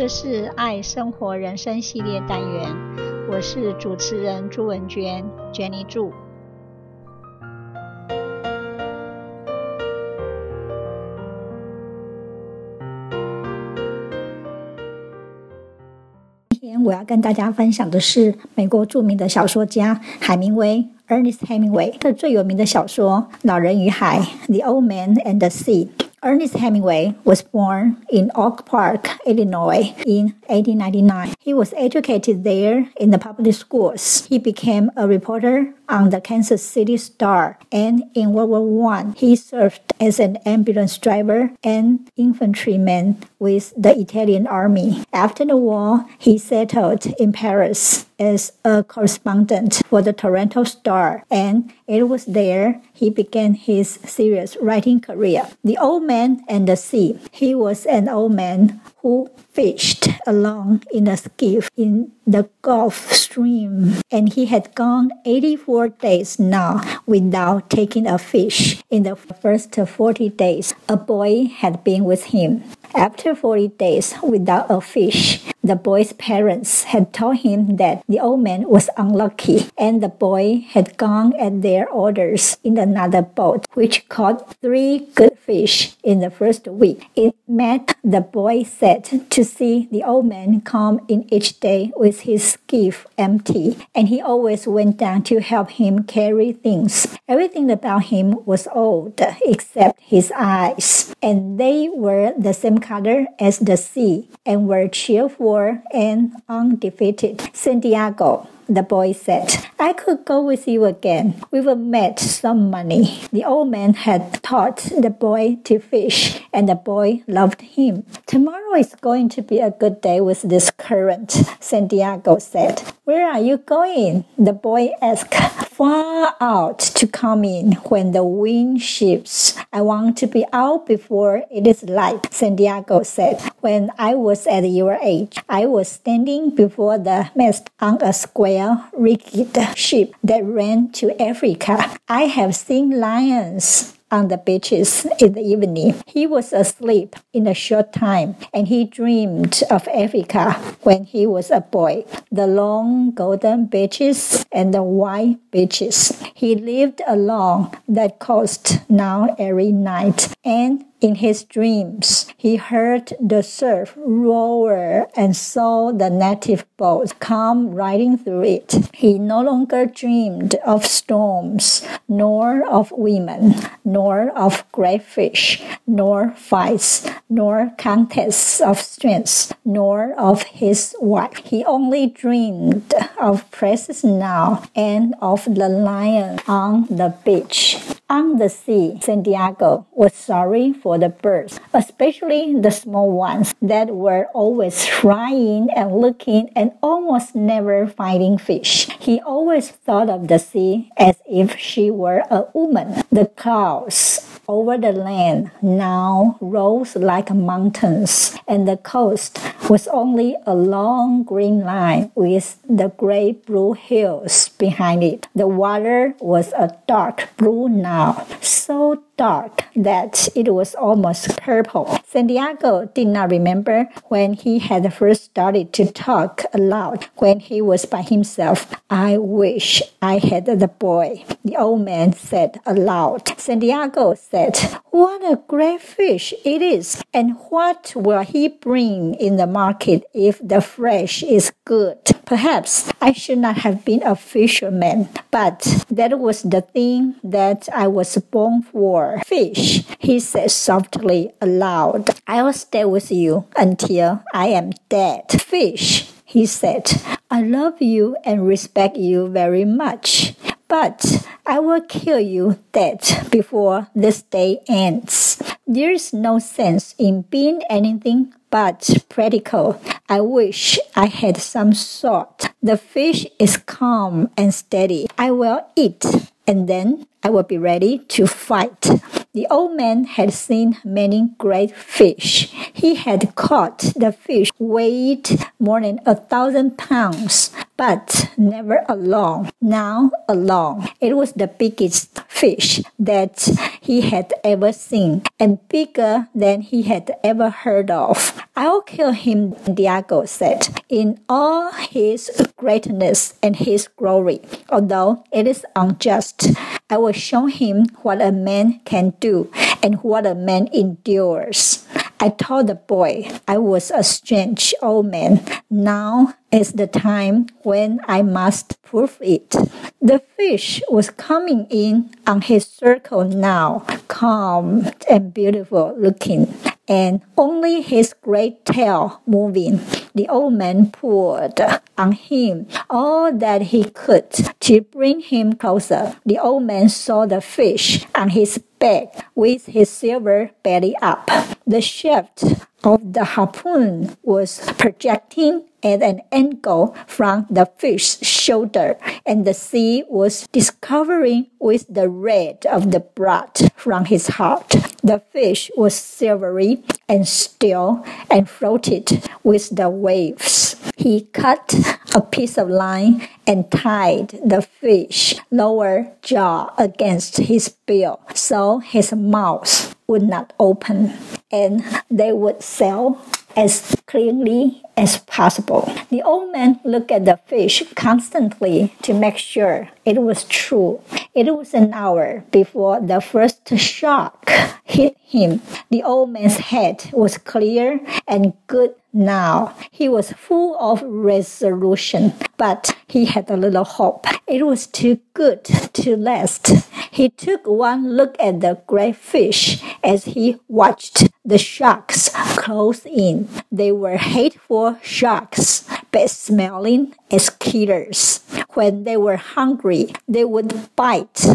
这是爱生活人生系列单元，我是主持人朱文娟，Jenny 祝。今天我要跟大家分享的是美国著名的小说家海明威 （Ernest Hemingway） 的最有名的小说《老人与海》（The Old Man and the Sea）。Ernest Hemingway was born in Oak Park, Illinois in 1899. He was educated there in the public schools. He became a reporter on the Kansas City Star and in World War I he served as an ambulance driver and infantryman with the Italian army. After the war, he settled in Paris as a correspondent for the Toronto Star, and it was there he began his serious writing career. The Old Man and the Sea. He was an old man who fished along in a skiff in the Gulf Stream, and he had gone 84 days now without taking a fish. In the first 40 days, a boy had been with him. After 40 days without a fish, the boy's parents had told him that the old man was unlucky and the boy had gone at their orders in another boat, which caught three good fish in the first week. It made the boy sad to see the old man come in each day with his skiff empty, and he always went down to help him carry things. Everything about him was old except his eyes, and they were the same color as the sea and were cheerful and undefeated. Santiago, the boy said, I could go with you again. We will make some money. The old man had taught the boy to fish, and the boy loved him. Tomorrow is going to be a good day with this current, Santiago said. Where are you going? The boy asked. Far out to come in when the wind shifts. I want to be out before it is light, Santiago said. When I was at your age, I was standing before the mast on a square rigged ship that ran to Africa. I have seen lions on the beaches in the evening. He was asleep in a short time and he dreamed of Africa when he was a boy. The long golden beaches and the white beaches. He lived along that coast now every night and in his dreams, he heard the surf roar and saw the native boats come riding through it. He no longer dreamed of storms, nor of women, nor of great fish, nor fights, nor contests of strength, nor of his wife. He only dreamed of presence now and of the lion on the beach. On the sea, Santiago was sorry for the birds, especially the small ones that were always flying and looking and almost never finding fish. He always thought of the sea as if she were a woman. The clouds over the land now rose like mountains, and the coast was only a long green line with the gray blue hills behind it. The water was a dark blue now, so dark that it was almost purple. Santiago did not remember when he had first started to talk aloud when he was by himself. I wish I had the boy, the old man said aloud. Santiago said, What a great fish it is, and what will he bring in the market if the flesh is good? Perhaps I should not have been a fisherman, but that was the thing that I was born for. Fish, he said softly aloud. I will stay with you until I am dead. Fish, he said, I love you and respect you very much, but I will kill you dead before this day ends. There is no sense in being anything but practical. I wish I had some salt. The fish is calm and steady. I will eat and then I will be ready to fight. The old man had seen many great fish. He had caught the fish weighed more than a thousand pounds, but never alone. Now alone. It was the biggest fish that he had ever seen and bigger than he had ever heard of. I'll kill him, Santiago said, in all his greatness and his glory. Although it is unjust, I will show him what a man can do and what a man endures. I told the boy I was a strange old man. Now is the time when I must prove it. The fish was coming in on his circle now, calm and beautiful looking, and only his great tail moving. The old man poured on him all that he could to bring him closer. The old man saw the fish on his back with his silver belly up. The shaft of the harpoon was projecting at an angle from the fish's shoulder, and the sea was discovering with the red of the blood from his heart. The fish was silvery and still and floated with the waves. He cut a piece of line and tied the fish lower jaw against his bill so his mouth would not open and they would sell as cleanly as possible. The old man looked at the fish constantly to make sure it was true. It was an hour before the first shock hit him. The old man's head was clear and good now. He was full of resolution, but he had a little hope. It was too good to last. He took one look at the great fish as he watched the sharks close in. They were hateful sharks, bad smelling as killers. When they were hungry, they would bite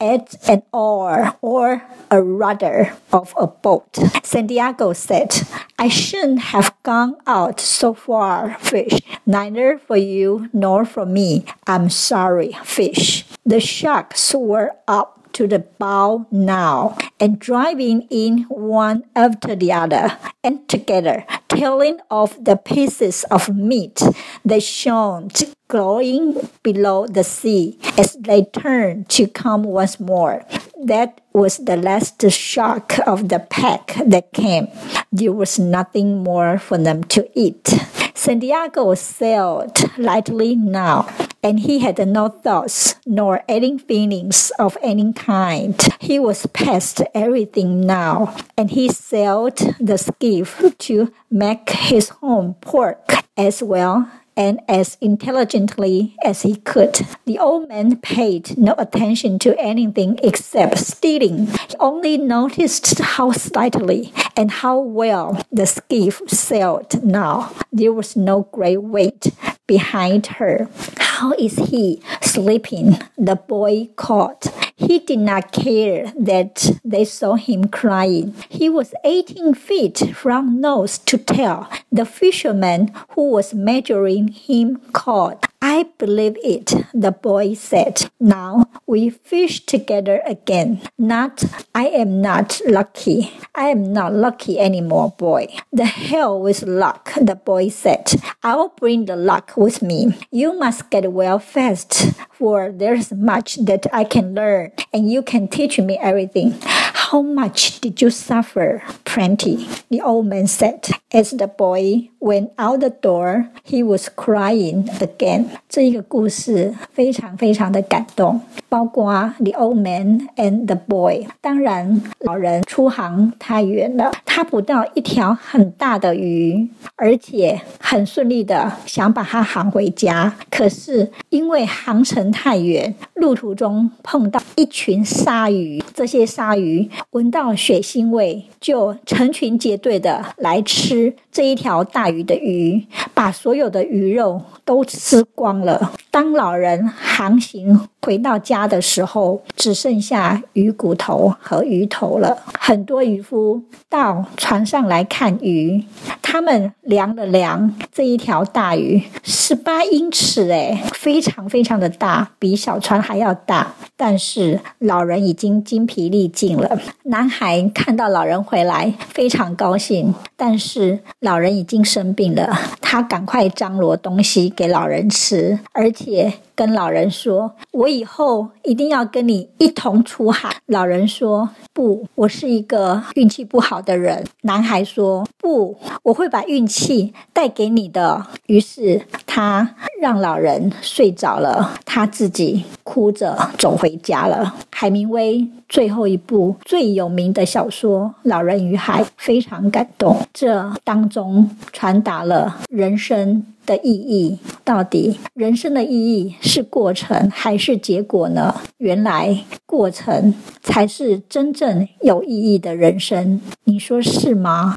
at an oar or a rudder of a boat. Santiago said, I shouldn't have gone out so far, fish, neither for you nor for me. I'm sorry, fish. The sharks were up to the bow now and driving in one after the other and together, tearing off the pieces of meat that shone glowing below the sea as they turned to come once more. That was the last shock of the pack that came. There was nothing more for them to eat. Santiago sailed lightly now, and he had no thoughts nor any feelings of any kind. He was past everything now, and he sailed the skiff to make his home port as well and as intelligently as he could. The old man paid no attention to anything except stealing. He only noticed how slightly and how well the skiff sailed now. There was no great weight behind her. How is he sleeping? The boy called. He did not care that they saw him crying. He was 18 feet from nose to tail. The fisherman who was measuring him called. I believe it, the boy said. Now we fish together again. Not, I am not lucky. I am not lucky anymore, boy. The hell with luck, the boy said. I'll bring the luck with me. You must get well fast, for there's much that I can learn, and you can teach me everything. How much did you suffer? Plenty, the old man said. As the boy When out the door, he was crying again. 这一个故事非常非常的感动，包括 the old man and the boy。当然，老人出航太远了，他捕到一条很大的鱼，而且很顺利的想把它航回家。可是因为航程太远，路途中碰到一群鲨鱼，这些鲨鱼闻到血腥味，就成群结队的来吃这一条大鱼的鱼，把所有的鱼肉都吃光了。当老人航行回到家的时候，只剩下鱼骨头和鱼头了。很多渔夫到船上来看鱼，他们量了量这一条大鱼，十八英尺，哎，非常非常的大，比小船还要大。但是老人已经精疲力尽了。男孩看到老人回来，非常高兴，但是老人已经生病了，他赶快张罗东西给老人吃，而且。Yeah. 跟老人说：“我以后一定要跟你一同出海。”老人说：“不，我是一个运气不好的人。”男孩说：“不，我会把运气带给你的。”于是他让老人睡着了，他自己哭着走回家了。海明威最后一部最有名的小说《老人与海》非常感动，这当中传达了人生。的意义到底，人生的意义是过程还是结果呢？原来过程才是真正有意义的人生，你说是吗？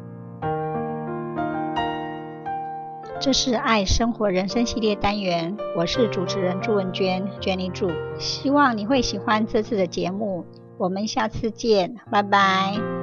这是爱生活人生系列单元，我是主持人朱文娟，Jenny 祝，希望你会喜欢这次的节目，我们下次见，拜拜。